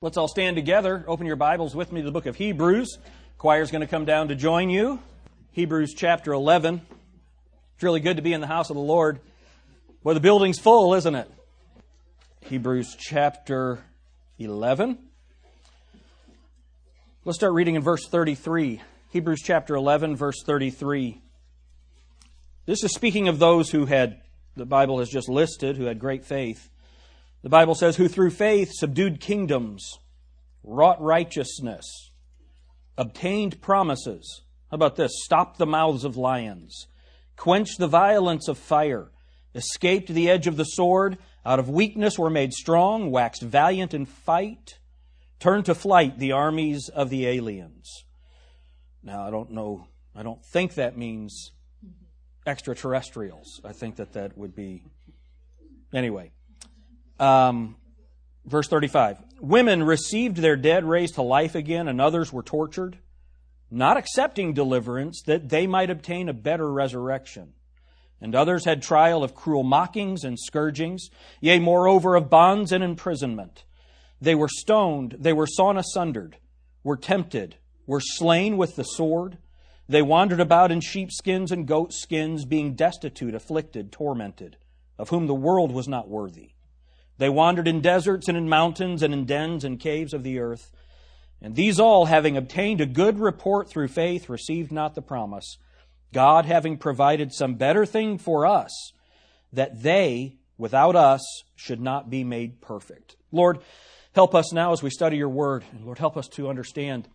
Let's all stand together. Open your Bibles with me to the book of Hebrews. Choir's going to come down to join you. Hebrews chapter 11. It's really good to be in the house of the Lord. Well, the building's full, isn't it? Hebrews chapter 11. Let's start reading in verse 33. Hebrews chapter 11, verse 33. This is speaking of those who had, the Bible has just listed, who had great faith. The Bible says, who through faith subdued kingdoms, wrought righteousness, obtained promises. How about this? Stopped the mouths of lions, quenched the violence of fire, escaped the edge of the sword, out of weakness were made strong, waxed valiant in fight, turned to flight the armies of the aliens. Now, I don't know, I don't think that means extraterrestrials. I think that that would be. Anyway. Um, verse 35 Women received their dead raised to life again, and others were tortured, not accepting deliverance that they might obtain a better resurrection. And others had trial of cruel mockings and scourgings, yea, moreover, of bonds and imprisonment. They were stoned, they were sawn asunder, were tempted, were slain with the sword. They wandered about in sheepskins and goatskins, being destitute, afflicted, tormented, of whom the world was not worthy. They wandered in deserts and in mountains and in dens and caves of the earth. And these all, having obtained a good report through faith, received not the promise. God having provided some better thing for us, that they, without us, should not be made perfect. Lord, help us now as we study your word. And Lord, help us to understand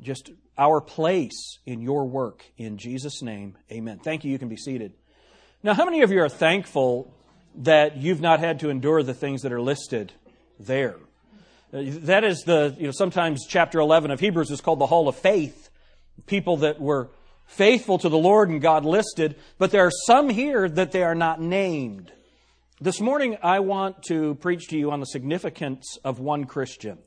just our place in your work. In Jesus' name, amen. Thank you. You can be seated. Now, how many of you are thankful that you've not had to endure the things that are listed there. That is the, you know, sometimes chapter 11 of Hebrews is called the Hall of Faith. People that were faithful to the Lord and God listed, but there are some here that they are not named. This morning, I want to preach to you on the significance of one Christian.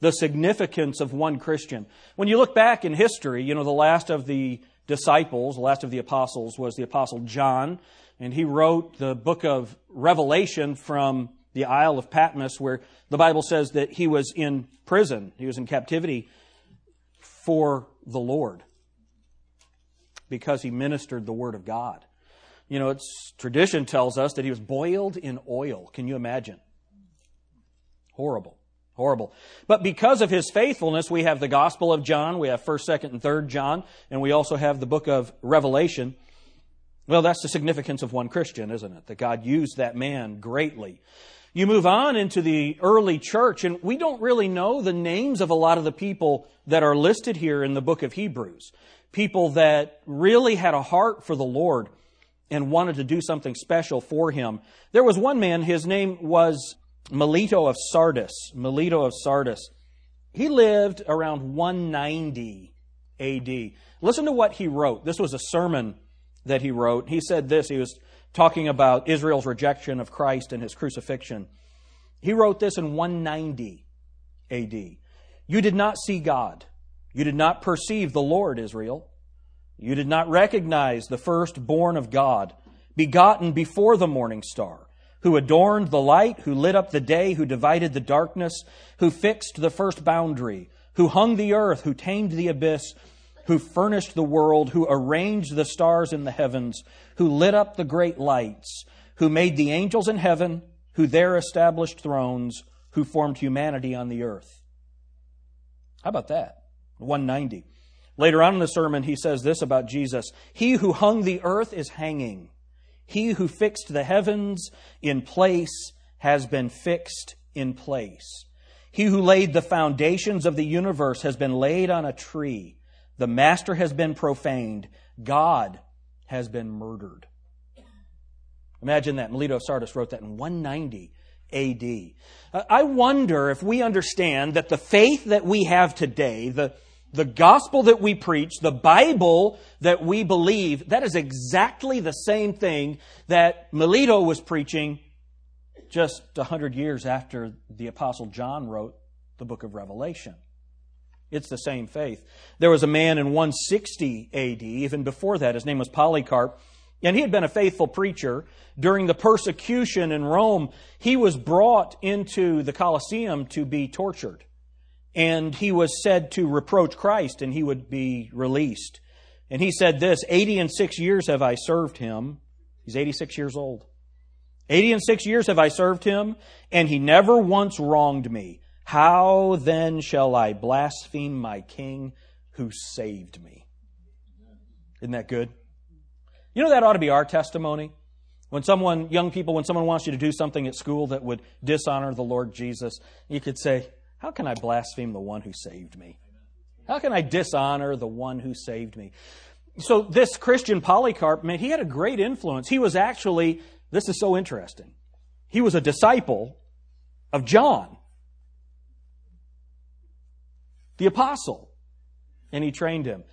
The significance of one Christian. When you look back in history, you know, the last of the disciples, the last of the apostles was the apostle John and he wrote the book of Revelation from the Isle of Patmos, where the Bible says that he was in prison, he was in captivity for the Lord because he ministered the Word of God. You know, it's tradition tells us that he was boiled in oil. Can you imagine? Horrible. Horrible. But because of his faithfulness, we have the Gospel of John, we have 1st, 2nd, and 3rd John, and we also have the book of Revelation. Well, that's the significance of one Christian, isn't it? That God used that man greatly. You move on into the early church, and we don't really know the names of a lot of the people that are listed here in the book of Hebrews. People that really had a heart for the Lord and wanted to do something special for him. There was one man, his name was Melito of Sardis. Melito of Sardis. He lived around 190 AD. Listen to what he wrote. This was a sermon that he wrote. He said this, he was talking about Israel's rejection of Christ and his crucifixion. He wrote this in 190 AD. You did not see God. You did not perceive the Lord, Israel. You did not recognize the firstborn of God, begotten before the morning star, who adorned the light, who lit up the day, who divided the darkness, who fixed the first boundary, who hung the earth, who tamed the abyss, who furnished the world, who arranged the stars in the heavens, who lit up the great lights, who made the angels in heaven, who there established thrones, who formed humanity on the earth. How about that? 190. Later on in the sermon, he says this about Jesus He who hung the earth is hanging. He who fixed the heavens in place has been fixed in place. He who laid the foundations of the universe has been laid on a tree. The master has been profaned. God has been murdered. Imagine that. Melito of Sardis wrote that in 190 AD. I wonder if we understand that the faith that we have today, the, the gospel that we preach, the Bible that we believe, that is exactly the same thing that Melito was preaching just a hundred years after the apostle John wrote the book of Revelation. It's the same faith. There was a man in 160 AD, even before that. His name was Polycarp. And he had been a faithful preacher. During the persecution in Rome, he was brought into the Colosseum to be tortured. And he was said to reproach Christ and he would be released. And he said this 80 and six years have I served him. He's 86 years old. 80 and six years have I served him, and he never once wronged me. How then shall I blaspheme my king who saved me? Isn't that good? You know, that ought to be our testimony. When someone, young people, when someone wants you to do something at school that would dishonor the Lord Jesus, you could say, How can I blaspheme the one who saved me? How can I dishonor the one who saved me? So, this Christian Polycarp, man, he had a great influence. He was actually, this is so interesting, he was a disciple of John, the apostle, and he trained him.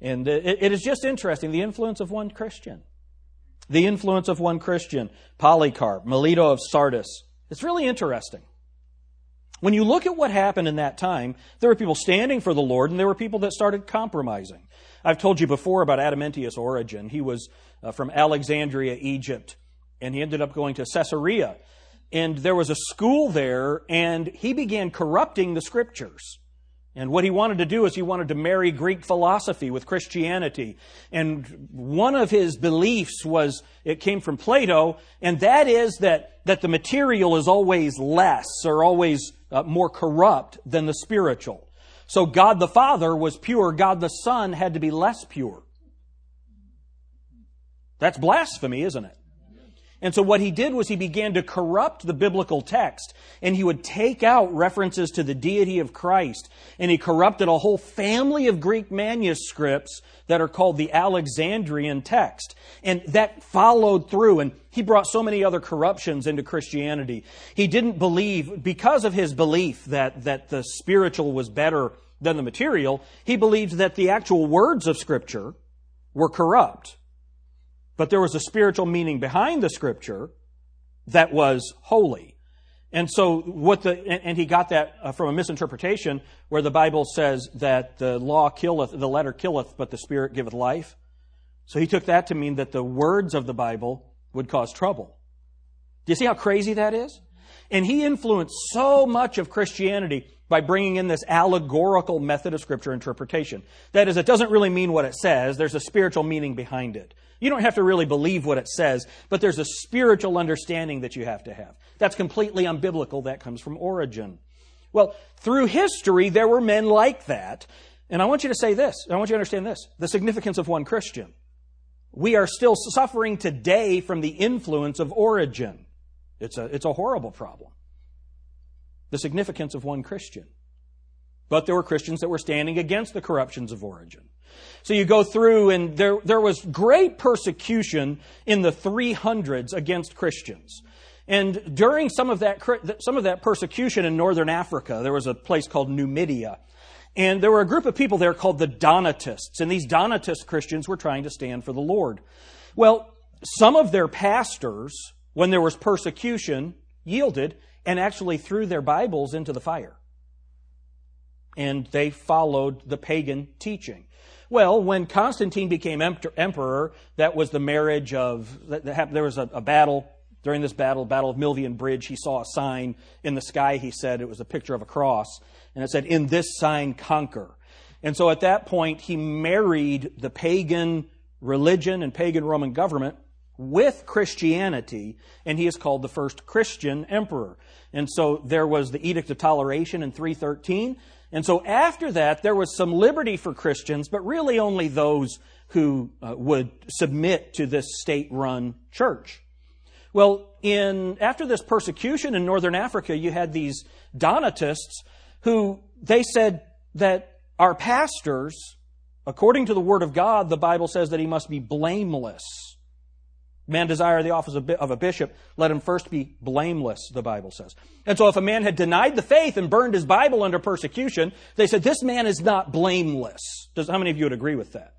And it, is just interesting the influence of one Christian. The influence of one Christian, Polycarp, Melito of Sardis. It's really interesting. When you look at what happened in that time, there were people standing for the Lord and there were people that started compromising. I've told you before about Adamantius Origen. He was uh, from Alexandria, Egypt, and he ended up going to Caesarea. And there was a school there, and he began corrupting the scriptures. And what he wanted to do is he wanted to marry Greek philosophy with Christianity. And one of his beliefs was, it came from Plato, and that is that, that the material is always less or always uh, more corrupt than the spiritual. So God the Father was pure, God the Son had to be less pure. That's blasphemy, isn't it? And so what he did was he began to corrupt the biblical text and he would take out references to the deity of Christ and he corrupted a whole family of Greek manuscripts that are called the Alexandrian text. And that followed through and he brought so many other corruptions into Christianity. He didn't believe, because of his belief that, that the spiritual was better than the material, he believed that the actual words of Scripture were corrupt. But there was a spiritual meaning behind the scripture that was holy. And so what the, and he got that uh, from a misinterpretation where the Bible says that the law killeth, the letter killeth, but the spirit giveth life. So he took that to mean that the words of the Bible would cause trouble. Do you see how crazy that is? And he influenced so much of Christianity by bringing in this allegorical method of scripture interpretation. That is, it doesn't really mean what it says, there's a spiritual meaning behind it. You don't have to really believe what it says, but there's a spiritual understanding that you have to have. That's completely unbiblical. That comes from Origen. Well, through history, there were men like that. And I want you to say this. I want you to understand this the significance of one Christian. We are still suffering today from the influence of Origen. It's a, it's a horrible problem. The significance of one Christian. But there were Christians that were standing against the corruptions of Origen. So you go through, and there, there was great persecution in the 300s against Christians. And during some of that, some of that persecution in northern Africa, there was a place called Numidia. And there were a group of people there called the Donatists. And these Donatist Christians were trying to stand for the Lord. Well, some of their pastors, when there was persecution, yielded and actually threw their Bibles into the fire. And they followed the pagan teaching. Well, when Constantine became emperor, that was the marriage of, there was a, a battle. During this battle, Battle of Milvian Bridge, he saw a sign in the sky, he said. It was a picture of a cross. And it said, In this sign, conquer. And so at that point, he married the pagan religion and pagan Roman government with Christianity, and he is called the first Christian emperor. And so there was the Edict of Toleration in 313. And so after that, there was some liberty for Christians, but really only those who uh, would submit to this state run church. Well, in, after this persecution in northern Africa, you had these Donatists who they said that our pastors, according to the Word of God, the Bible says that he must be blameless. Man desire the office of a bishop, let him first be blameless, the Bible says. And so if a man had denied the faith and burned his Bible under persecution, they said, this man is not blameless. Does, how many of you would agree with that?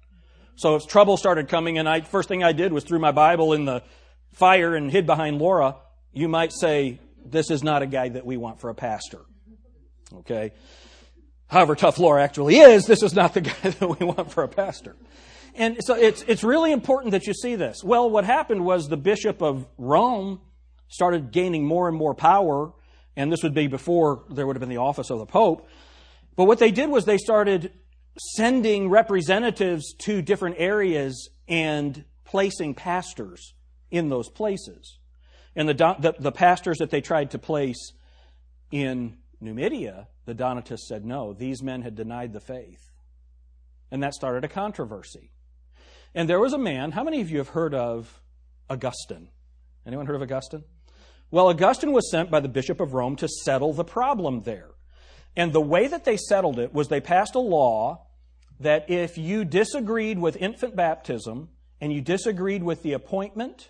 So if trouble started coming and I, first thing I did was threw my Bible in the fire and hid behind Laura, you might say, this is not a guy that we want for a pastor. Okay? However tough Laura actually is, this is not the guy that we want for a pastor. And so it's, it's really important that you see this. Well, what happened was the Bishop of Rome started gaining more and more power, and this would be before there would have been the office of the Pope. But what they did was they started sending representatives to different areas and placing pastors in those places. And the, the, the pastors that they tried to place in Numidia, the Donatists said no, these men had denied the faith. And that started a controversy. And there was a man, how many of you have heard of Augustine? Anyone heard of Augustine? Well, Augustine was sent by the Bishop of Rome to settle the problem there. And the way that they settled it was they passed a law that if you disagreed with infant baptism and you disagreed with the appointment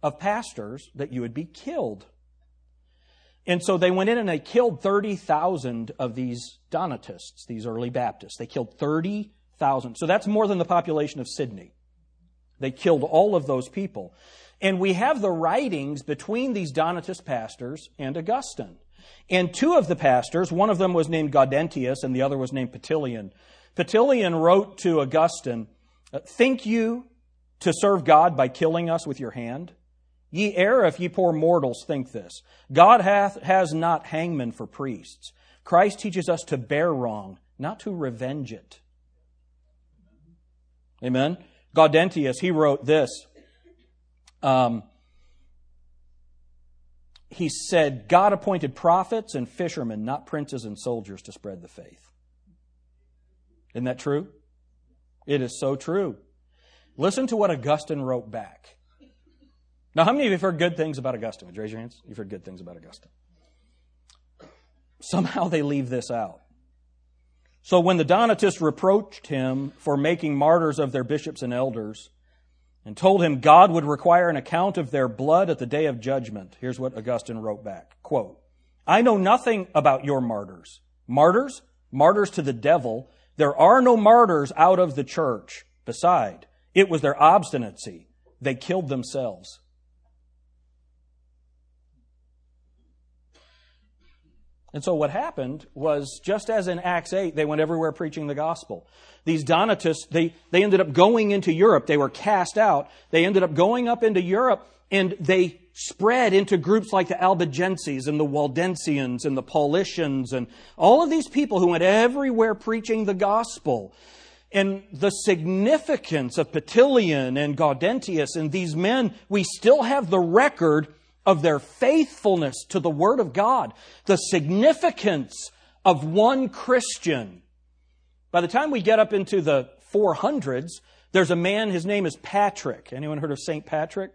of pastors, that you would be killed. And so they went in and they killed 30,000 of these Donatists, these early Baptists. They killed 30,000. So that's more than the population of Sidney. They killed all of those people. And we have the writings between these Donatist pastors and Augustine. And two of the pastors, one of them was named Gaudentius and the other was named Petilian. Petilian wrote to Augustine, uh, Think you to serve God by killing us with your hand? Ye err if ye poor mortals think this. God hath, has not hangmen for priests. Christ teaches us to bear wrong, not to revenge it. Amen. Gaudentius, he wrote this. Um, he said, God appointed prophets and fishermen, not princes and soldiers, to spread the faith. Isn't that true? It is so true. Listen to what Augustine wrote back. Now, how many of you have heard good things about Augustine? Would you raise your hands? You've heard good things about Augustine. Somehow they leave this out. So when the Donatists reproached him for making martyrs of their bishops and elders and told him God would require an account of their blood at the day of judgment, here's what Augustine wrote back. Quote, I know nothing about your martyrs. Martyrs? Martyrs to the devil. There are no martyrs out of the church. Beside, it was their obstinacy. They killed themselves. And so what happened was, just as in Acts 8, they went everywhere preaching the gospel. These Donatists, they, they ended up going into Europe. They were cast out. They ended up going up into Europe and they spread into groups like the Albigenses and the Waldensians and the Paulicians and all of these people who went everywhere preaching the gospel. And the significance of Petilian and Gaudentius and these men, we still have the record of their faithfulness to the Word of God, the significance of one Christian. By the time we get up into the 400s, there's a man, his name is Patrick. Anyone heard of St. Patrick?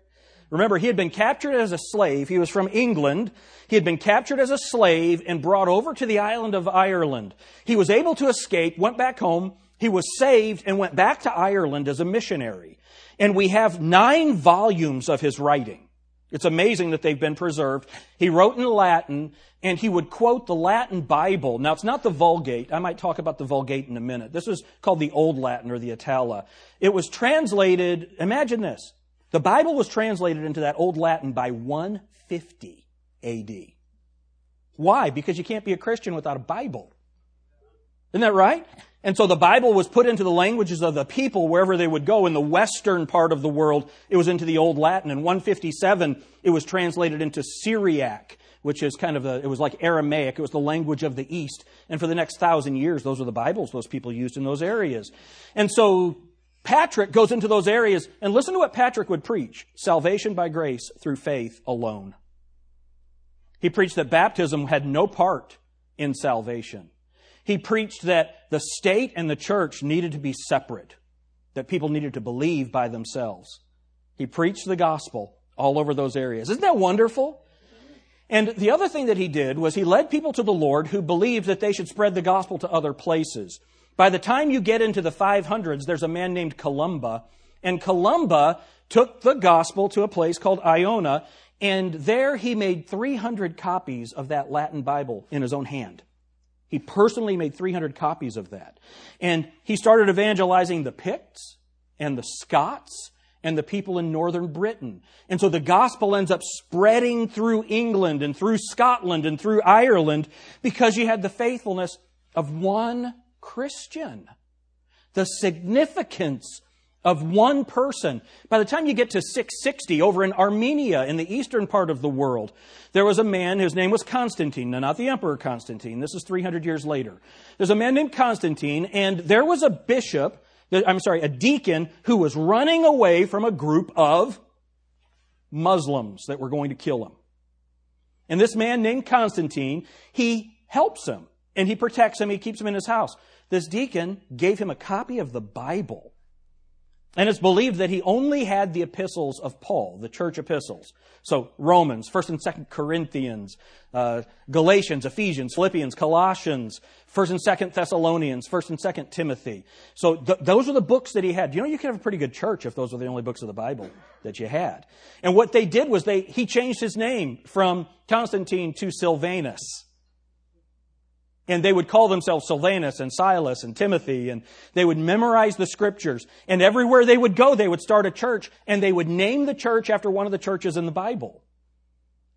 Remember, he had been captured as a slave. He was from England. He had been captured as a slave and brought over to the island of Ireland. He was able to escape, went back home. He was saved and went back to Ireland as a missionary. And we have nine volumes of his writing. It's amazing that they've been preserved. He wrote in Latin, and he would quote the Latin Bible. Now, it's not the Vulgate. I might talk about the Vulgate in a minute. This is called the Old Latin or the Itala. It was translated, imagine this. The Bible was translated into that Old Latin by 150 AD. Why? Because you can't be a Christian without a Bible. Isn't that right? And so the Bible was put into the languages of the people wherever they would go. In the western part of the world, it was into the Old Latin. In 157, it was translated into Syriac, which is kind of a, it was like Aramaic. It was the language of the East. And for the next thousand years, those were the Bibles those people used in those areas. And so Patrick goes into those areas and listen to what Patrick would preach. Salvation by grace through faith alone. He preached that baptism had no part in salvation. He preached that the state and the church needed to be separate, that people needed to believe by themselves. He preached the gospel all over those areas. Isn't that wonderful? And the other thing that he did was he led people to the Lord who believed that they should spread the gospel to other places. By the time you get into the 500s, there's a man named Columba, and Columba took the gospel to a place called Iona, and there he made 300 copies of that Latin Bible in his own hand. He personally made 300 copies of that. And he started evangelizing the Picts and the Scots and the people in northern Britain. And so the gospel ends up spreading through England and through Scotland and through Ireland because you had the faithfulness of one Christian. The significance of one person. By the time you get to 660 over in Armenia in the eastern part of the world, there was a man whose name was Constantine. Now, not the Emperor Constantine. This is 300 years later. There's a man named Constantine, and there was a bishop, I'm sorry, a deacon who was running away from a group of Muslims that were going to kill him. And this man named Constantine, he helps him and he protects him. He keeps him in his house. This deacon gave him a copy of the Bible. And it's believed that he only had the epistles of Paul, the church epistles. So Romans, 1st and 2nd Corinthians, uh, Galatians, Ephesians, Philippians, Colossians, 1st and 2nd Thessalonians, 1st and 2nd Timothy. So th- those are the books that he had. You know, you could have a pretty good church if those were the only books of the Bible that you had. And what they did was they, he changed his name from Constantine to Silvanus and they would call themselves Silvanus and Silas and Timothy, and they would memorize the scriptures. And everywhere they would go, they would start a church, and they would name the church after one of the churches in the Bible.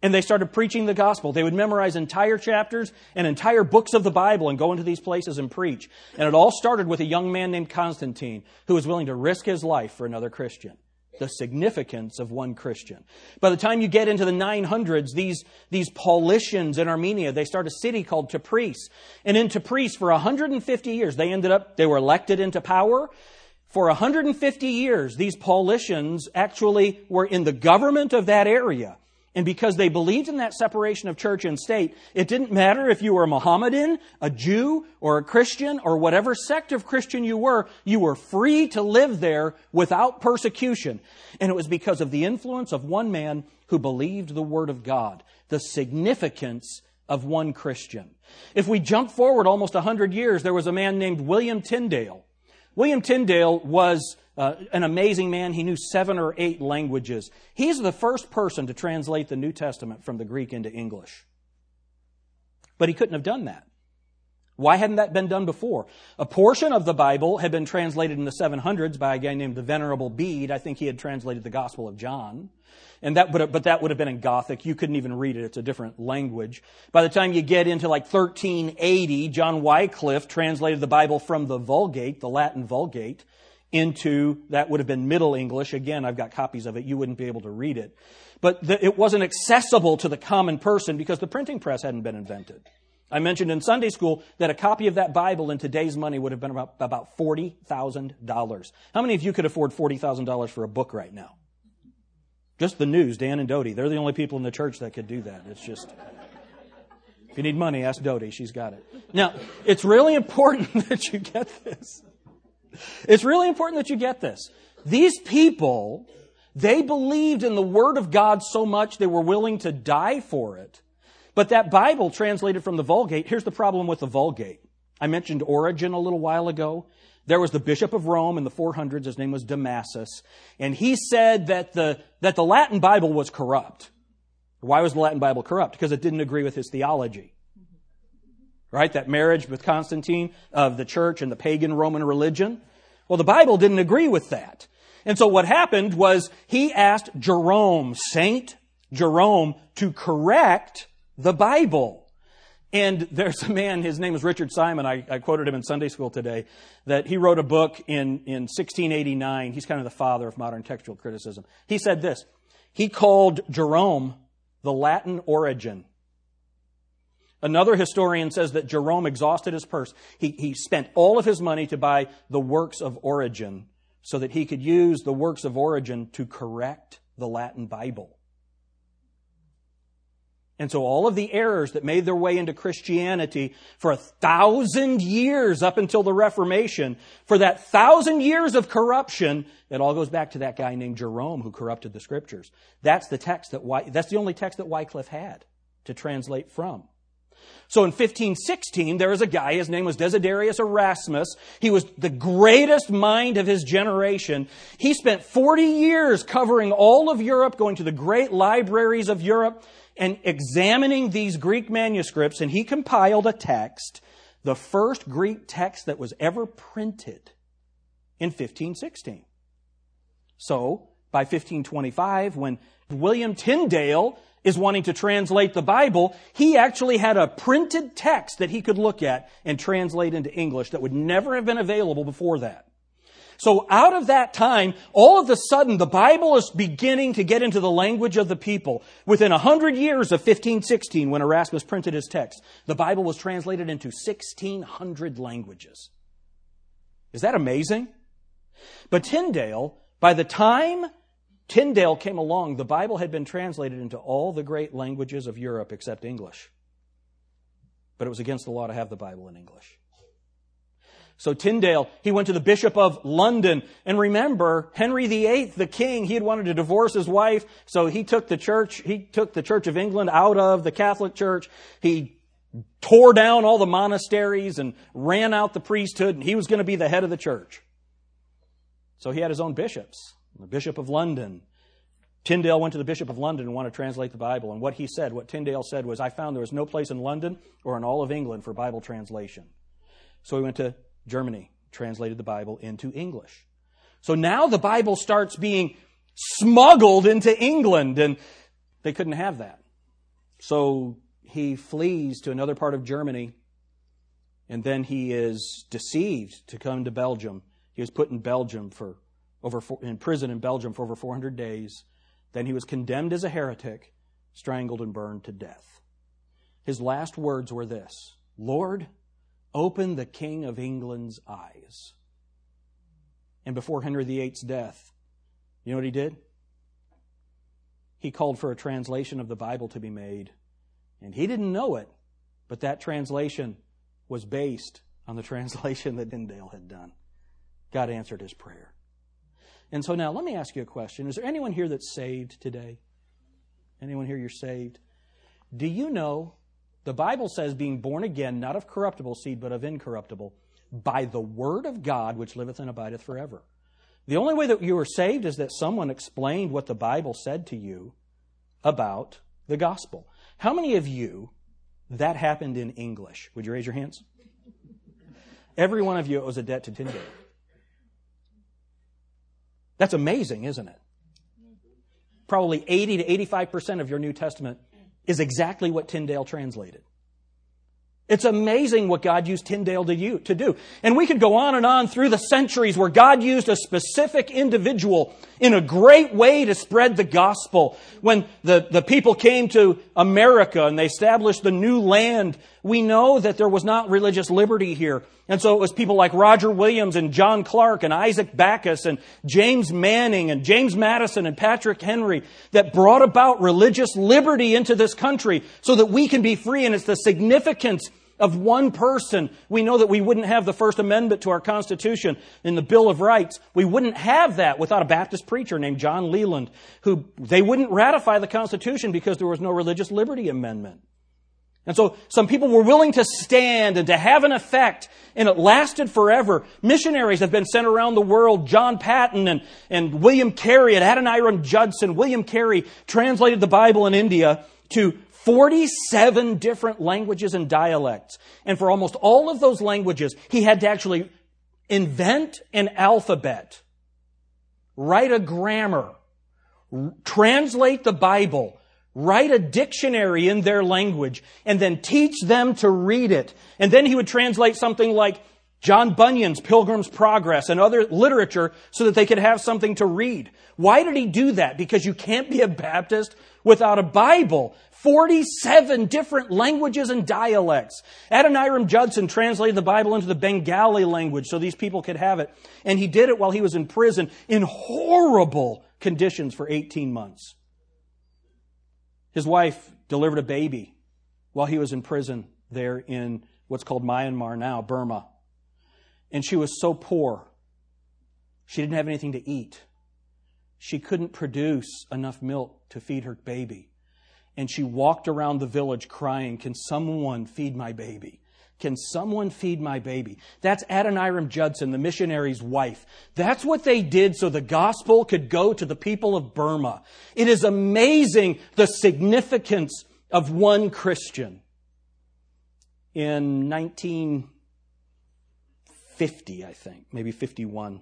And they started preaching the gospel. They would memorize entire chapters and entire books of the Bible and go into these places and preach. And it all started with a young man named Constantine who was willing to risk his life for another Christian the significance of one Christian. By the time you get into the 900s, these, these Paulicians in Armenia, they start a city called Tabriz. And in Tabriz, for 150 years, they ended up, they were elected into power. For 150 years, these Paulicians actually were in the government of that area. And because they believed in that separation of church and state, it didn't matter if you were a Mohammedan, a Jew, or a Christian, or whatever sect of Christian you were, you were free to live there without persecution. And it was because of the influence of one man who believed the Word of God, the significance of one Christian. If we jump forward almost a hundred years, there was a man named William Tyndale. William Tyndale was uh, an amazing man. He knew seven or eight languages. He's the first person to translate the New Testament from the Greek into English. But he couldn't have done that. Why hadn't that been done before? A portion of the Bible had been translated in the 700s by a guy named the Venerable Bede. I think he had translated the Gospel of John. And that, but, but that would have been in Gothic. You couldn't even read it. It's a different language. By the time you get into like 1380, John Wycliffe translated the Bible from the Vulgate, the Latin Vulgate into that would have been Middle English. Again, I've got copies of it. You wouldn't be able to read it. But the, it wasn't accessible to the common person because the printing press hadn't been invented. I mentioned in Sunday school that a copy of that Bible in today's money would have been about, about $40,000. How many of you could afford $40,000 for a book right now? Just the news, Dan and Doty. They're the only people in the church that could do that. It's just, if you need money, ask Dodie. She's got it. Now, it's really important that you get this. It's really important that you get this. These people, they believed in the Word of God so much they were willing to die for it. But that Bible translated from the Vulgate, here's the problem with the Vulgate. I mentioned Origen a little while ago. There was the Bishop of Rome in the 400s. His name was Damasus. And he said that the, that the Latin Bible was corrupt. Why was the Latin Bible corrupt? Because it didn't agree with his theology. Right? That marriage with Constantine of the church and the pagan Roman religion. Well, the Bible didn't agree with that. And so what happened was he asked Jerome, Saint Jerome, to correct the Bible. And there's a man, his name is Richard Simon, I, I, quoted him in Sunday school today, that he wrote a book in, in 1689. He's kind of the father of modern textual criticism. He said this, he called Jerome the Latin Origen. Another historian says that Jerome exhausted his purse. He, he spent all of his money to buy the works of Origen so that he could use the works of Origen to correct the Latin Bible. And so all of the errors that made their way into Christianity for a thousand years up until the Reformation, for that thousand years of corruption, it all goes back to that guy named Jerome who corrupted the scriptures. That's the text that, that's the only text that Wycliffe had to translate from. So in 1516, there was a guy, his name was Desiderius Erasmus. He was the greatest mind of his generation. He spent 40 years covering all of Europe, going to the great libraries of Europe and examining these Greek manuscripts, and he compiled a text, the first Greek text that was ever printed in 1516. So, by 1525, when William Tyndale is wanting to translate the Bible, he actually had a printed text that he could look at and translate into English that would never have been available before that. So out of that time, all of a sudden, the Bible is beginning to get into the language of the people. Within a hundred years of 1516, when Erasmus printed his text, the Bible was translated into 1600 languages. Is that amazing? But Tyndale, by the time Tyndale came along, the Bible had been translated into all the great languages of Europe except English. But it was against the law to have the Bible in English. So Tyndale, he went to the Bishop of London. And remember, Henry VIII, the king, he had wanted to divorce his wife. So he took the church, he took the Church of England out of the Catholic Church. He tore down all the monasteries and ran out the priesthood, and he was going to be the head of the church. So he had his own bishops. The Bishop of London. Tyndale went to the Bishop of London and wanted to translate the Bible. And what he said, what Tyndale said was, I found there was no place in London or in all of England for Bible translation. So he went to Germany, translated the Bible into English. So now the Bible starts being smuggled into England, and they couldn't have that. So he flees to another part of Germany, and then he is deceived to come to Belgium. He was put in Belgium for over in prison in Belgium for over 400 days. Then he was condemned as a heretic, strangled and burned to death. His last words were this Lord, open the King of England's eyes. And before Henry VIII's death, you know what he did? He called for a translation of the Bible to be made. And he didn't know it, but that translation was based on the translation that Tyndale had done. God answered his prayer. And so now let me ask you a question. Is there anyone here that's saved today? Anyone here you're saved? Do you know the Bible says being born again, not of corruptible seed, but of incorruptible, by the word of God which liveth and abideth forever? The only way that you are saved is that someone explained what the Bible said to you about the gospel. How many of you that happened in English? Would you raise your hands? Every one of you owes a debt to Tyndale. That's amazing, isn't it? Probably 80 to 85% of your New Testament is exactly what Tyndale translated. It's amazing what God used Tyndale to, to do. And we could go on and on through the centuries where God used a specific individual in a great way to spread the gospel. When the, the people came to America and they established the new land, we know that there was not religious liberty here. And so it was people like Roger Williams and John Clark and Isaac Backus and James Manning and James Madison and Patrick Henry that brought about religious liberty into this country so that we can be free. And it's the significance of one person. We know that we wouldn't have the First Amendment to our Constitution in the Bill of Rights. We wouldn't have that without a Baptist preacher named John Leland, who they wouldn't ratify the Constitution because there was no religious liberty amendment. And so some people were willing to stand and to have an effect, and it lasted forever. Missionaries have been sent around the world. John Paton and, and William Carey and Adoniram Judson. William Carey translated the Bible in India to 47 different languages and dialects. And for almost all of those languages, he had to actually invent an alphabet, write a grammar, translate the Bible, write a dictionary in their language, and then teach them to read it. And then he would translate something like John Bunyan's Pilgrim's Progress and other literature so that they could have something to read. Why did he do that? Because you can't be a Baptist without a Bible. 47 different languages and dialects. Adoniram Judson translated the Bible into the Bengali language so these people could have it. And he did it while he was in prison in horrible conditions for 18 months. His wife delivered a baby while he was in prison there in what's called Myanmar now, Burma. And she was so poor. She didn't have anything to eat. She couldn't produce enough milk to feed her baby and she walked around the village crying, Can someone feed my baby? Can someone feed my baby? That's Adoniram Judson, the missionary's wife. That's what they did so the gospel could go to the people of Burma. It is amazing the significance of one Christian. In 1950, I think, maybe 51,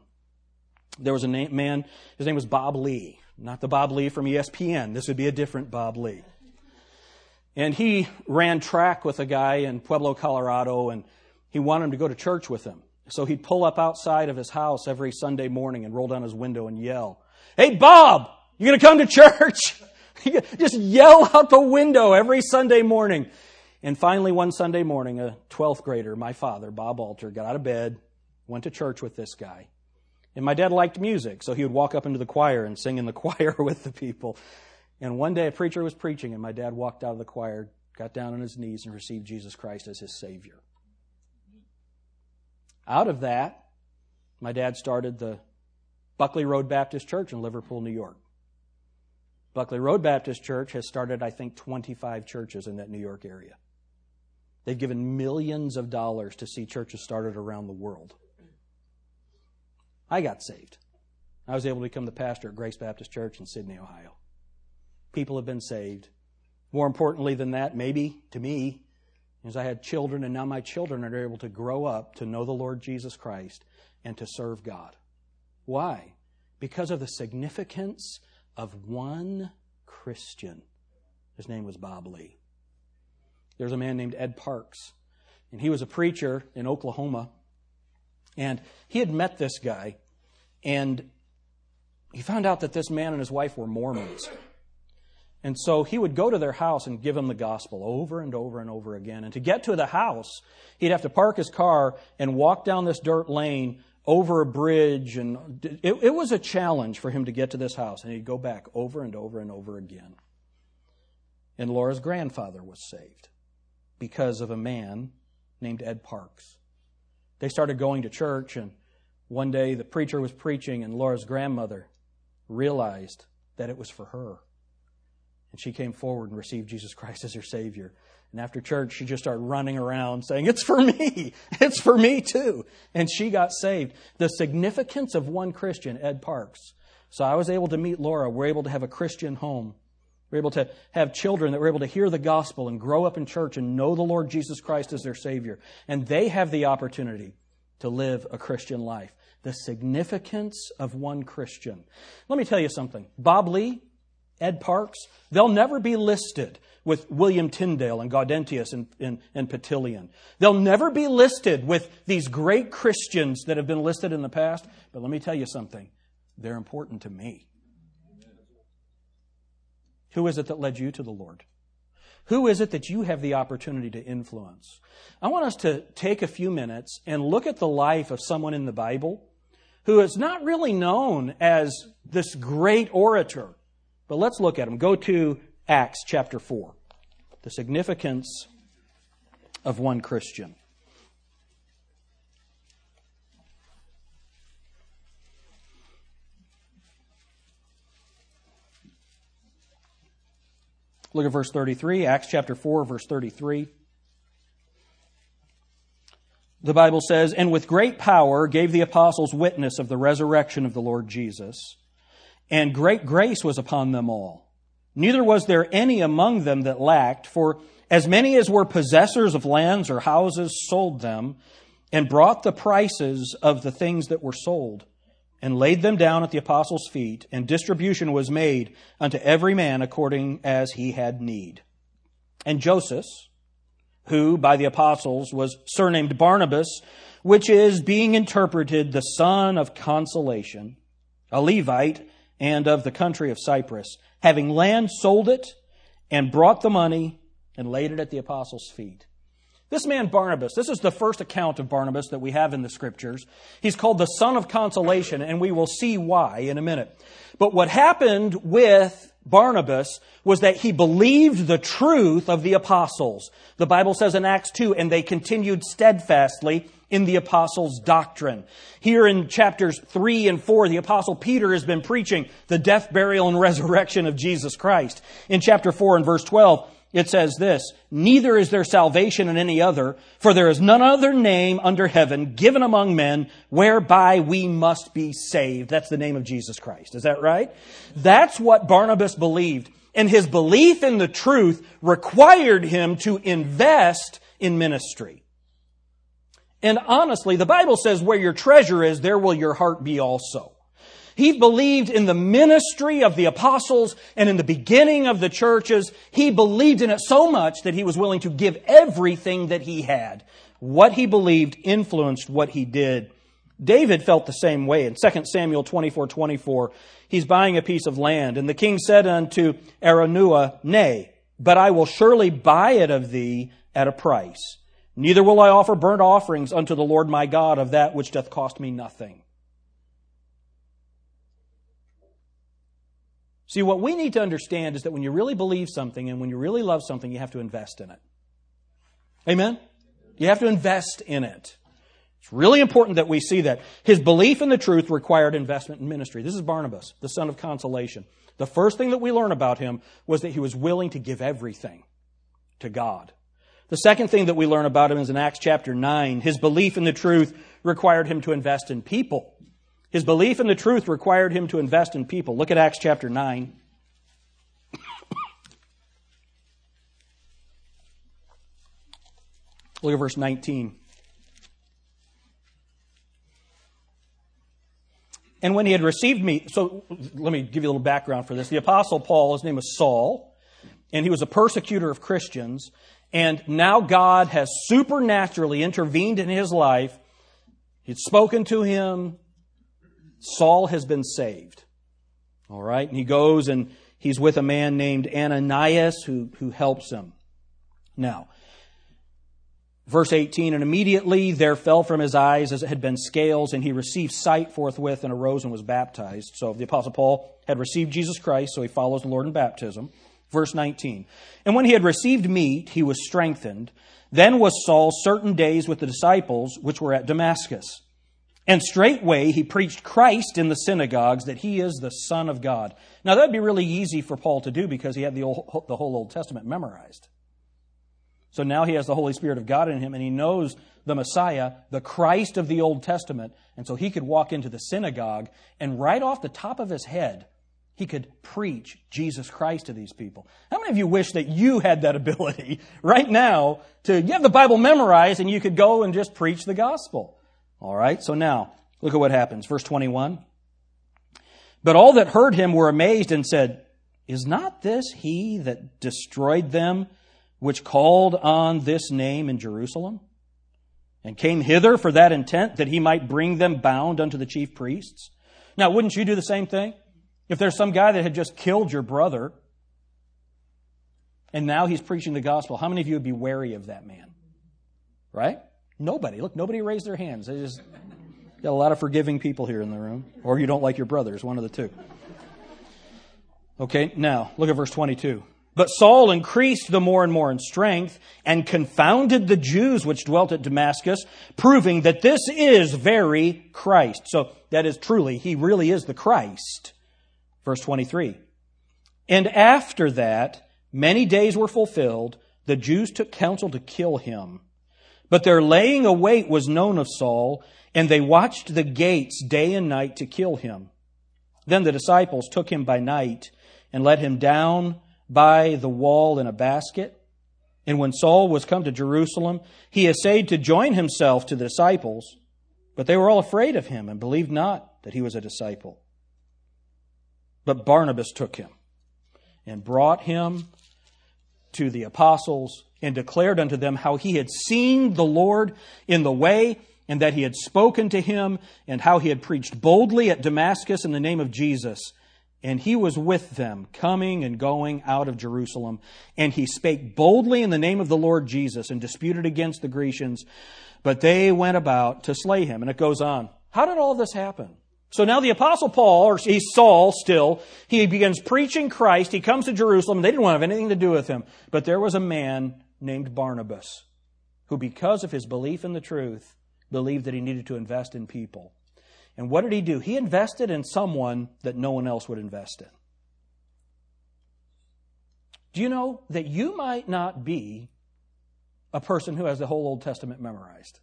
there was a man, his name was Bob Lee. Not the Bob Lee from ESPN. This would be a different Bob Lee. And he ran track with a guy in Pueblo, Colorado, and he wanted him to go to church with him. So he'd pull up outside of his house every Sunday morning and roll down his window and yell, Hey, Bob, you to come to church? Just yell out the window every Sunday morning. And finally, one Sunday morning, a 12th grader, my father, Bob Alter, got out of bed, went to church with this guy. And my dad liked music, so he would walk up into the choir and sing in the choir with the people. And one day a preacher was preaching, and my dad walked out of the choir, got down on his knees, and received Jesus Christ as his Savior. Out of that, my dad started the Buckley Road Baptist Church in Liverpool, New York. Buckley Road Baptist Church has started, I think, 25 churches in that New York area. They've given millions of dollars to see churches started around the world. I got saved. I was able to become the pastor at Grace Baptist Church in Sidney, Ohio. People have been saved. More importantly than that, maybe to me, is I had children, and now my children are able to grow up to know the Lord Jesus Christ and to serve God. Why? Because of the significance of one Christian. His name was Bob Lee. There's a man named Ed Parks, and he was a preacher in Oklahoma. And he had met this guy, and he found out that this man and his wife were Mormons. And so he would go to their house and give them the gospel over and over and over again. And to get to the house, he'd have to park his car and walk down this dirt lane over a bridge. And it, it was a challenge for him to get to this house. And he'd go back over and over and over again. And Laura's grandfather was saved because of a man named Ed Parks. They started going to church, and one day the preacher was preaching, and Laura's grandmother realized that it was for her. And she came forward and received Jesus Christ as her Savior. And after church, she just started running around saying, It's for me. It's for me too. And she got saved. The significance of one Christian, Ed Parks. So I was able to meet Laura. We're able to have a Christian home. We're able to have children that were able to hear the gospel and grow up in church and know the Lord Jesus Christ as their Savior. And they have the opportunity to live a Christian life. The significance of one Christian. Let me tell you something. Bob Lee Ed Parks, they'll never be listed with William Tyndale and Gaudentius and, and, and Petilian. They'll never be listed with these great Christians that have been listed in the past. But let me tell you something. They're important to me. Who is it that led you to the Lord? Who is it that you have the opportunity to influence? I want us to take a few minutes and look at the life of someone in the Bible who is not really known as this great orator but let's look at them. Go to Acts chapter 4. The significance of one Christian. Look at verse 33, Acts chapter 4, verse 33. The Bible says, And with great power gave the apostles witness of the resurrection of the Lord Jesus and great grace was upon them all. Neither was there any among them that lacked, for as many as were possessors of lands or houses sold them, and brought the prices of the things that were sold, and laid them down at the apostles' feet, and distribution was made unto every man according as he had need. And Joseph, who by the apostles was surnamed Barnabas, which is being interpreted the son of consolation, a Levite, and of the country of Cyprus, having land, sold it, and brought the money and laid it at the apostles' feet. This man Barnabas, this is the first account of Barnabas that we have in the scriptures. He's called the son of consolation, and we will see why in a minute. But what happened with Barnabas was that he believed the truth of the apostles. The Bible says in Acts 2, and they continued steadfastly in the apostles' doctrine. Here in chapters 3 and 4, the apostle Peter has been preaching the death, burial, and resurrection of Jesus Christ. In chapter 4 and verse 12, it says this, Neither is there salvation in any other, for there is none other name under heaven given among men whereby we must be saved. That's the name of Jesus Christ. Is that right? That's what Barnabas believed. And his belief in the truth required him to invest in ministry. And honestly, the Bible says where your treasure is, there will your heart be also. He believed in the ministry of the apostles and in the beginning of the churches. He believed in it so much that he was willing to give everything that he had what he believed influenced what he did. David felt the same way. In 2 Samuel 24 24, he's buying a piece of land, and the king said unto Araunah, Nay, but I will surely buy it of thee at a price. Neither will I offer burnt offerings unto the Lord my God of that which doth cost me nothing. See, what we need to understand is that when you really believe something and when you really love something, you have to invest in it. Amen? You have to invest in it. It's really important that we see that. His belief in the truth required investment in ministry. This is Barnabas, the son of consolation. The first thing that we learn about him was that he was willing to give everything to God. The second thing that we learn about him is in Acts chapter 9. His belief in the truth required him to invest in people. His belief in the truth required him to invest in people. Look at Acts chapter 9. Look at verse 19. And when he had received me, so let me give you a little background for this. The Apostle Paul, his name was Saul, and he was a persecutor of Christians. And now God has supernaturally intervened in his life. He'd spoken to him. Saul has been saved. All right? And he goes and he's with a man named Ananias who, who helps him. Now, Verse 18, and immediately there fell from his eyes as it had been scales, and he received sight forthwith and arose and was baptized. So the Apostle Paul had received Jesus Christ, so he follows the Lord in baptism. Verse 19, and when he had received meat, he was strengthened. Then was Saul certain days with the disciples which were at Damascus. And straightway he preached Christ in the synagogues that he is the Son of God. Now that'd be really easy for Paul to do because he had the, old, the whole Old Testament memorized. So now he has the Holy Spirit of God in him and he knows the Messiah, the Christ of the Old Testament. And so he could walk into the synagogue and right off the top of his head, he could preach Jesus Christ to these people. How many of you wish that you had that ability right now to, you have the Bible memorized and you could go and just preach the gospel? All right, so now, look at what happens. Verse 21. But all that heard him were amazed and said, Is not this he that destroyed them which called on this name in Jerusalem, and came hither for that intent, that he might bring them bound unto the chief priests. Now, wouldn't you do the same thing? If there's some guy that had just killed your brother, and now he's preaching the gospel, how many of you would be wary of that man? Right? Nobody. Look, nobody raised their hands. They just got a lot of forgiving people here in the room. Or you don't like your brothers, one of the two. Okay, now look at verse 22. But Saul increased the more and more in strength and confounded the Jews which dwelt at Damascus, proving that this is very Christ. So that is truly, he really is the Christ. Verse 23. And after that, many days were fulfilled, the Jews took counsel to kill him. But their laying await was known of Saul, and they watched the gates day and night to kill him. Then the disciples took him by night and let him down by the wall in a basket. And when Saul was come to Jerusalem, he essayed to join himself to the disciples, but they were all afraid of him and believed not that he was a disciple. But Barnabas took him and brought him to the apostles and declared unto them how he had seen the Lord in the way and that he had spoken to him and how he had preached boldly at Damascus in the name of Jesus. And he was with them, coming and going out of Jerusalem. And he spake boldly in the name of the Lord Jesus and disputed against the Grecians. But they went about to slay him. And it goes on. How did all this happen? So now the apostle Paul, or he's Saul still, he begins preaching Christ. He comes to Jerusalem. They didn't want to have anything to do with him. But there was a man named Barnabas who, because of his belief in the truth, believed that he needed to invest in people. And what did he do? He invested in someone that no one else would invest in. Do you know that you might not be a person who has the whole Old Testament memorized?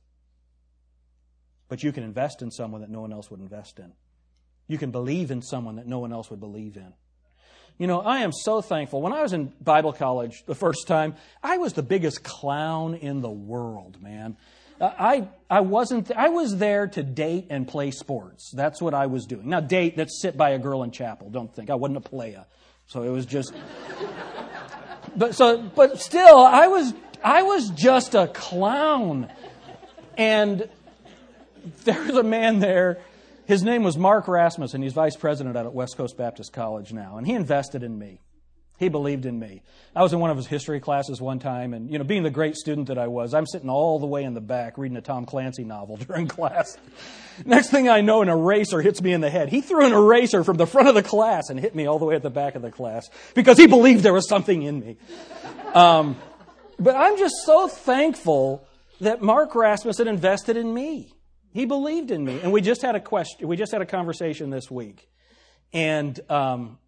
But you can invest in someone that no one else would invest in. You can believe in someone that no one else would believe in. You know, I am so thankful. When I was in Bible college the first time, I was the biggest clown in the world, man. Uh, I, I wasn't, I was there to date and play sports. That's what I was doing. Now, date, that's sit by a girl in chapel. Don't think. I wasn't a playa. So it was just, but so, but still, I was, I was just a clown. And there was a man there. His name was Mark Rasmussen. And he's vice president at West Coast Baptist College now. And he invested in me. He believed in me. I was in one of his history classes one time, and you know, being the great student that I was, I'm sitting all the way in the back reading a Tom Clancy novel during class. Next thing I know, an eraser hits me in the head. He threw an eraser from the front of the class and hit me all the way at the back of the class because he believed there was something in me. Um, but I'm just so thankful that Mark Rasmussen invested in me. He believed in me, and we just had a question. We just had a conversation this week, and um,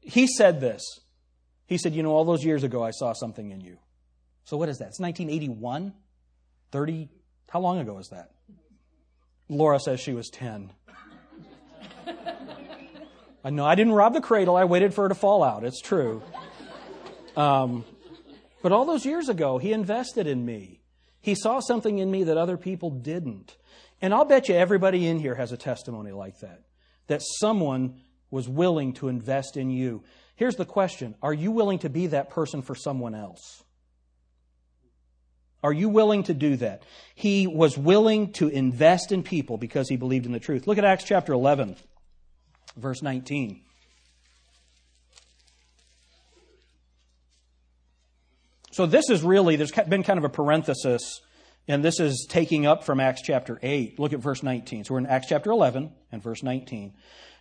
he said this. He said, You know, all those years ago, I saw something in you. So, what is that? It's 1981? 30? How long ago is that? Laura says she was 10. I know I didn't rob the cradle. I waited for her to fall out. It's true. Um, but all those years ago, he invested in me. He saw something in me that other people didn't. And I'll bet you everybody in here has a testimony like that. That someone was willing to invest in you. Here's the question Are you willing to be that person for someone else? Are you willing to do that? He was willing to invest in people because he believed in the truth. Look at Acts chapter 11, verse 19. So, this is really, there's been kind of a parenthesis, and this is taking up from Acts chapter 8. Look at verse 19. So, we're in Acts chapter 11 and verse 19.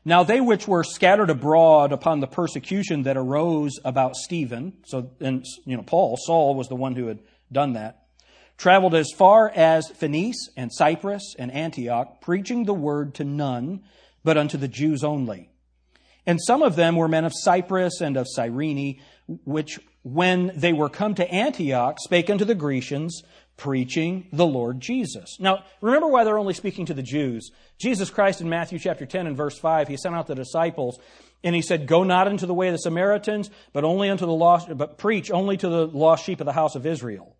Now they which were scattered abroad upon the persecution that arose about Stephen, so and you know Paul, Saul was the one who had done that, traveled as far as Phoenice and Cyprus and Antioch, preaching the word to none, but unto the Jews only. And some of them were men of Cyprus and of Cyrene, which when they were come to Antioch spake unto the Grecians, preaching the Lord Jesus. Now, remember why they're only speaking to the Jews. Jesus Christ in Matthew chapter 10 and verse 5, he sent out the disciples and he said, Go not into the way of the Samaritans, but only unto the lost, but preach only to the lost sheep of the house of Israel.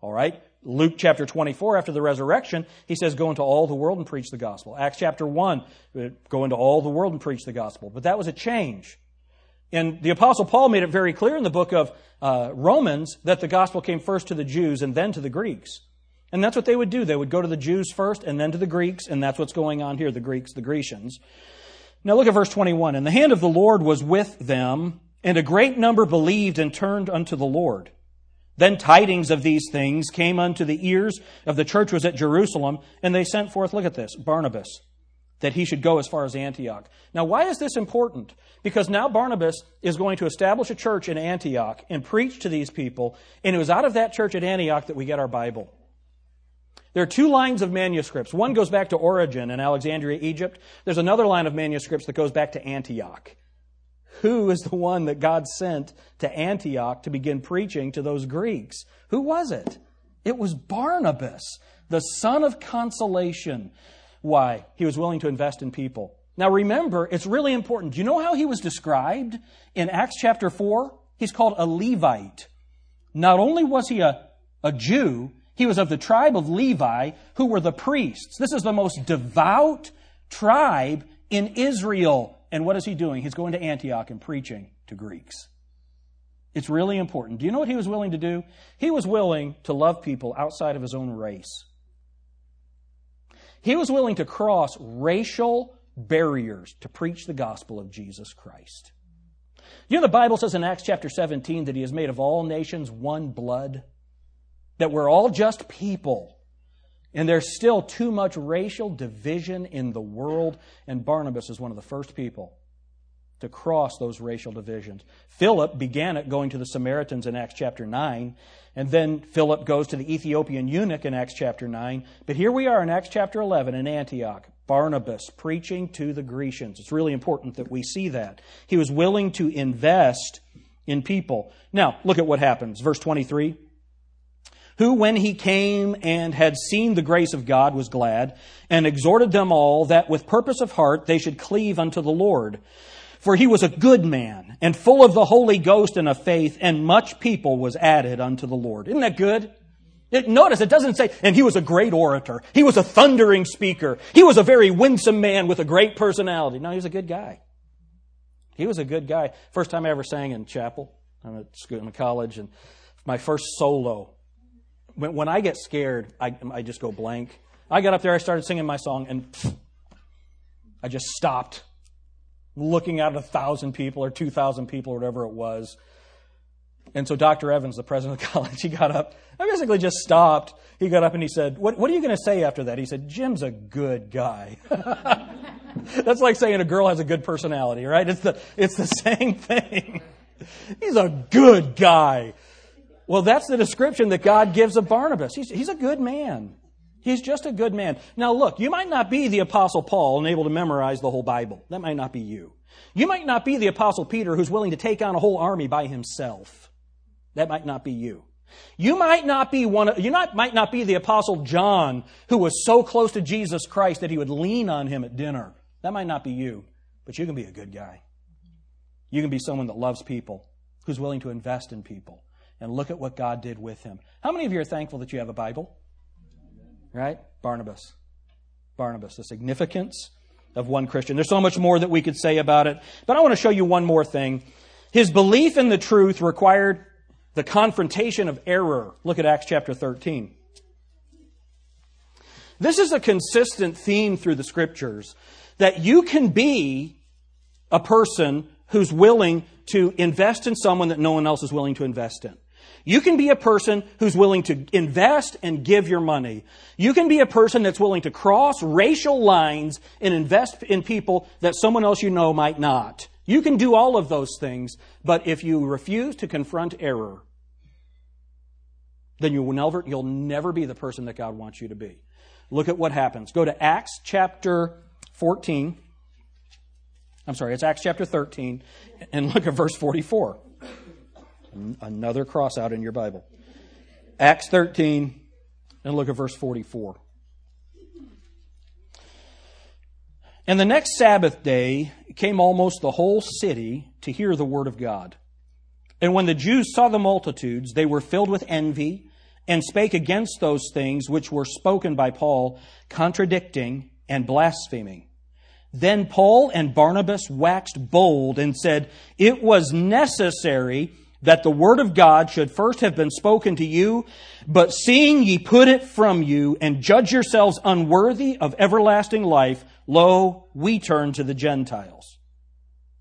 All right? Luke chapter 24, after the resurrection, he says, Go into all the world and preach the gospel. Acts chapter 1, uh, go into all the world and preach the gospel. But that was a change. And the Apostle Paul made it very clear in the book of uh, Romans that the gospel came first to the Jews and then to the Greeks. And that's what they would do. They would go to the Jews first and then to the Greeks, and that's what's going on here the Greeks, the Grecians. Now look at verse 21. And the hand of the Lord was with them, and a great number believed and turned unto the Lord. Then tidings of these things came unto the ears of the church was at Jerusalem, and they sent forth, look at this, Barnabas that he should go as far as Antioch. Now, why is this important? Because now Barnabas is going to establish a church in Antioch and preach to these people, and it was out of that church at Antioch that we get our Bible. There are two lines of manuscripts. One goes back to Origen in Alexandria, Egypt. There's another line of manuscripts that goes back to Antioch. Who is the one that God sent to Antioch to begin preaching to those Greeks? Who was it? It was Barnabas, the son of consolation why? He was willing to invest in people. Now remember, it's really important. Do you know how he was described in Acts chapter 4? He's called a Levite. Not only was he a, a Jew, he was of the tribe of Levi, who were the priests. This is the most devout tribe in Israel. And what is he doing? He's going to Antioch and preaching to Greeks. It's really important. Do you know what he was willing to do? He was willing to love people outside of his own race. He was willing to cross racial barriers to preach the gospel of Jesus Christ. You know, the Bible says in Acts chapter 17 that He has made of all nations one blood, that we're all just people. And there's still too much racial division in the world, and Barnabas is one of the first people to cross those racial divisions. Philip began it going to the Samaritans in Acts chapter 9, and then Philip goes to the Ethiopian eunuch in Acts chapter 9. But here we are in Acts chapter 11 in Antioch. Barnabas preaching to the Grecians. It's really important that we see that. He was willing to invest in people. Now, look at what happens. Verse 23 who, when he came and had seen the grace of God, was glad, and exhorted them all that with purpose of heart they should cleave unto the Lord. For he was a good man and full of the Holy Ghost and of faith, and much people was added unto the Lord. Isn't that good? It, notice it doesn't say, and he was a great orator. He was a thundering speaker. He was a very winsome man with a great personality. No, he was a good guy. He was a good guy. First time I ever sang in chapel. I'm at school, in college, and my first solo when, when I get scared, I, I just go blank. I got up there, I started singing my song, and I just stopped looking at a thousand people or two thousand people or whatever it was. And so Dr. Evans, the president of the college, he got up. I basically just stopped. He got up and he said, What, what are you going to say after that? He said, Jim's a good guy. That's like saying a girl has a good personality, right? It's the, it's the same thing. He's a good guy. Well, that's the description that God gives of Barnabas. He's, he's a good man. He's just a good man. Now, look, you might not be the Apostle Paul and able to memorize the whole Bible. That might not be you. You might not be the Apostle Peter who's willing to take on a whole army by himself. That might not be you. You might not be one. of, You not, might not be the Apostle John who was so close to Jesus Christ that he would lean on him at dinner. That might not be you, but you can be a good guy. You can be someone that loves people, who's willing to invest in people, and look at what God did with him. How many of you are thankful that you have a Bible? Right? Barnabas. Barnabas, the significance of one Christian. There's so much more that we could say about it, but I want to show you one more thing. His belief in the truth required the confrontation of error. Look at Acts chapter 13. This is a consistent theme through the scriptures that you can be a person who's willing to invest in someone that no one else is willing to invest in. You can be a person who's willing to invest and give your money. You can be a person that's willing to cross racial lines and invest in people that someone else you know might not. You can do all of those things, but if you refuse to confront error, then you will never, you'll never be the person that God wants you to be. Look at what happens. Go to Acts chapter 14. I'm sorry, it's Acts chapter 13, and look at verse 44. Another cross out in your Bible. Acts 13, and look at verse 44. And the next Sabbath day came almost the whole city to hear the word of God. And when the Jews saw the multitudes, they were filled with envy and spake against those things which were spoken by Paul, contradicting and blaspheming. Then Paul and Barnabas waxed bold and said, It was necessary that the word of God should first have been spoken to you, but seeing ye put it from you and judge yourselves unworthy of everlasting life, lo, we turn to the Gentiles.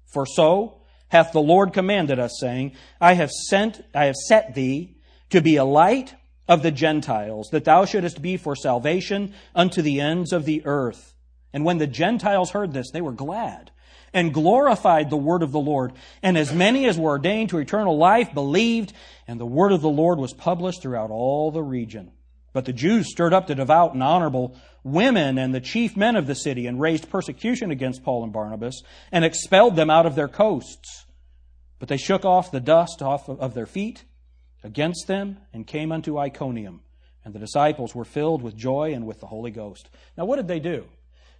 For so hath the Lord commanded us, saying, I have sent, I have set thee to be a light of the Gentiles, that thou shouldest be for salvation unto the ends of the earth. And when the Gentiles heard this, they were glad and glorified the word of the Lord. And as many as were ordained to eternal life believed, and the word of the Lord was published throughout all the region. But the Jews stirred up the devout and honorable women and the chief men of the city and raised persecution against Paul and Barnabas and expelled them out of their coasts. But they shook off the dust off of their feet against them and came unto Iconium. And the disciples were filled with joy and with the Holy Ghost. Now, what did they do?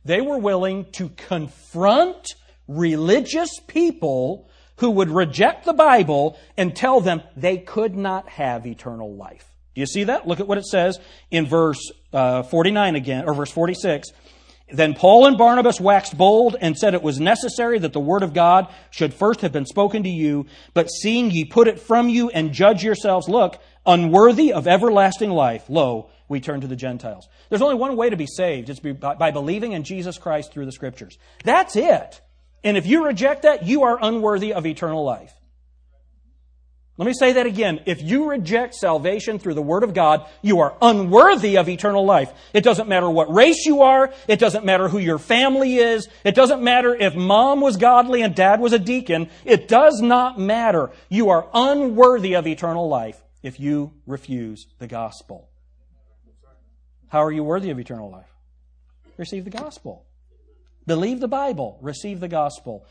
They were willing to confront religious people who would reject the Bible and tell them they could not have eternal life. Do you see that? Look at what it says in verse uh, 49 again, or verse 46. Then Paul and Barnabas waxed bold and said it was necessary that the word of God should first have been spoken to you, but seeing ye put it from you and judge yourselves, look, unworthy of everlasting life, lo, we turn to the Gentiles. There's only one way to be saved. It's by believing in Jesus Christ through the Scriptures. That's it. And if you reject that, you are unworthy of eternal life. Let me say that again. If you reject salvation through the Word of God, you are unworthy of eternal life. It doesn't matter what race you are. It doesn't matter who your family is. It doesn't matter if mom was godly and dad was a deacon. It does not matter. You are unworthy of eternal life if you refuse the gospel. How are you worthy of eternal life? Receive the gospel. Believe the Bible. Receive the gospel.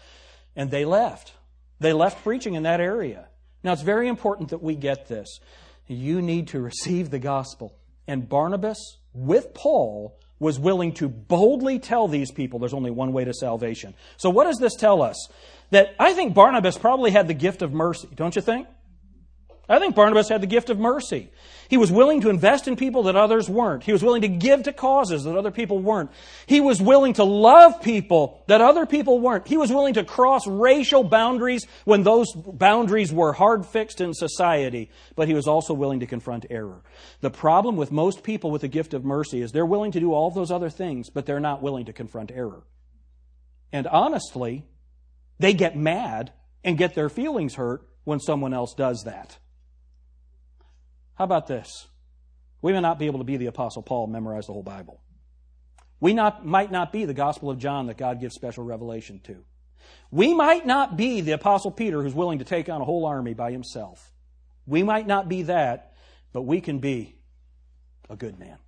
And they left. They left preaching in that area. Now, it's very important that we get this. You need to receive the gospel. And Barnabas, with Paul, was willing to boldly tell these people there's only one way to salvation. So, what does this tell us? That I think Barnabas probably had the gift of mercy, don't you think? I think Barnabas had the gift of mercy. He was willing to invest in people that others weren't. He was willing to give to causes that other people weren't. He was willing to love people that other people weren't. He was willing to cross racial boundaries when those boundaries were hard fixed in society. But he was also willing to confront error. The problem with most people with the gift of mercy is they're willing to do all those other things, but they're not willing to confront error. And honestly, they get mad and get their feelings hurt when someone else does that. How about this? We may not be able to be the Apostle Paul and memorize the whole Bible. We not, might not be the Gospel of John that God gives special revelation to. We might not be the Apostle Peter who's willing to take on a whole army by himself. We might not be that, but we can be a good man.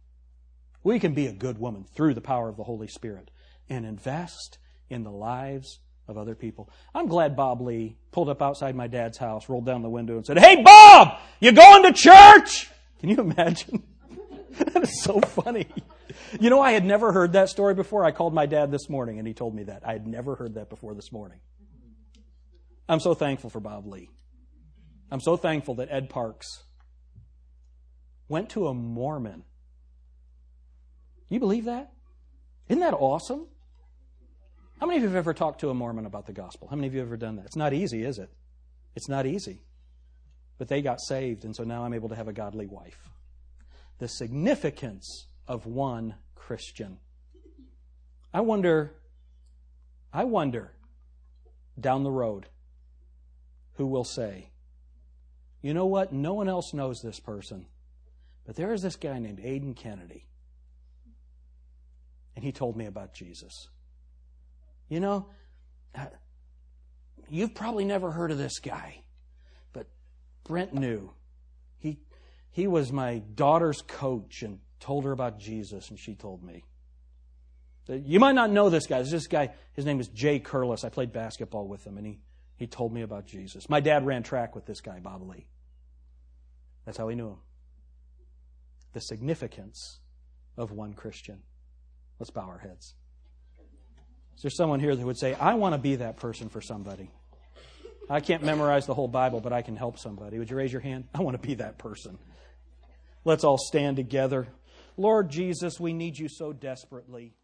We can be a good woman through the power of the Holy Spirit and invest in the lives of other people. I'm glad Bob Lee pulled up outside my dad's house, rolled down the window, and said, Hey, Bob, you going to church? Can you imagine? that is so funny. You know, I had never heard that story before. I called my dad this morning and he told me that. I had never heard that before this morning. I'm so thankful for Bob Lee. I'm so thankful that Ed Parks went to a Mormon. You believe that? Isn't that awesome? How many of you have ever talked to a Mormon about the gospel? How many of you have ever done that? It's not easy, is it? It's not easy. But they got saved, and so now I'm able to have a godly wife. The significance of one Christian. I wonder, I wonder down the road who will say, you know what? No one else knows this person, but there is this guy named Aiden Kennedy, and he told me about Jesus. You know, uh, you've probably never heard of this guy, but Brent knew. He, he was my daughter's coach and told her about Jesus, and she told me. Uh, you might not know this guy. This guy, his name is Jay Curlis. I played basketball with him, and he, he told me about Jesus. My dad ran track with this guy, Bob Lee. That's how he knew him. The significance of one Christian. Let's bow our heads. Is there someone here that would say, I want to be that person for somebody? I can't memorize the whole Bible, but I can help somebody. Would you raise your hand? I want to be that person. Let's all stand together. Lord Jesus, we need you so desperately.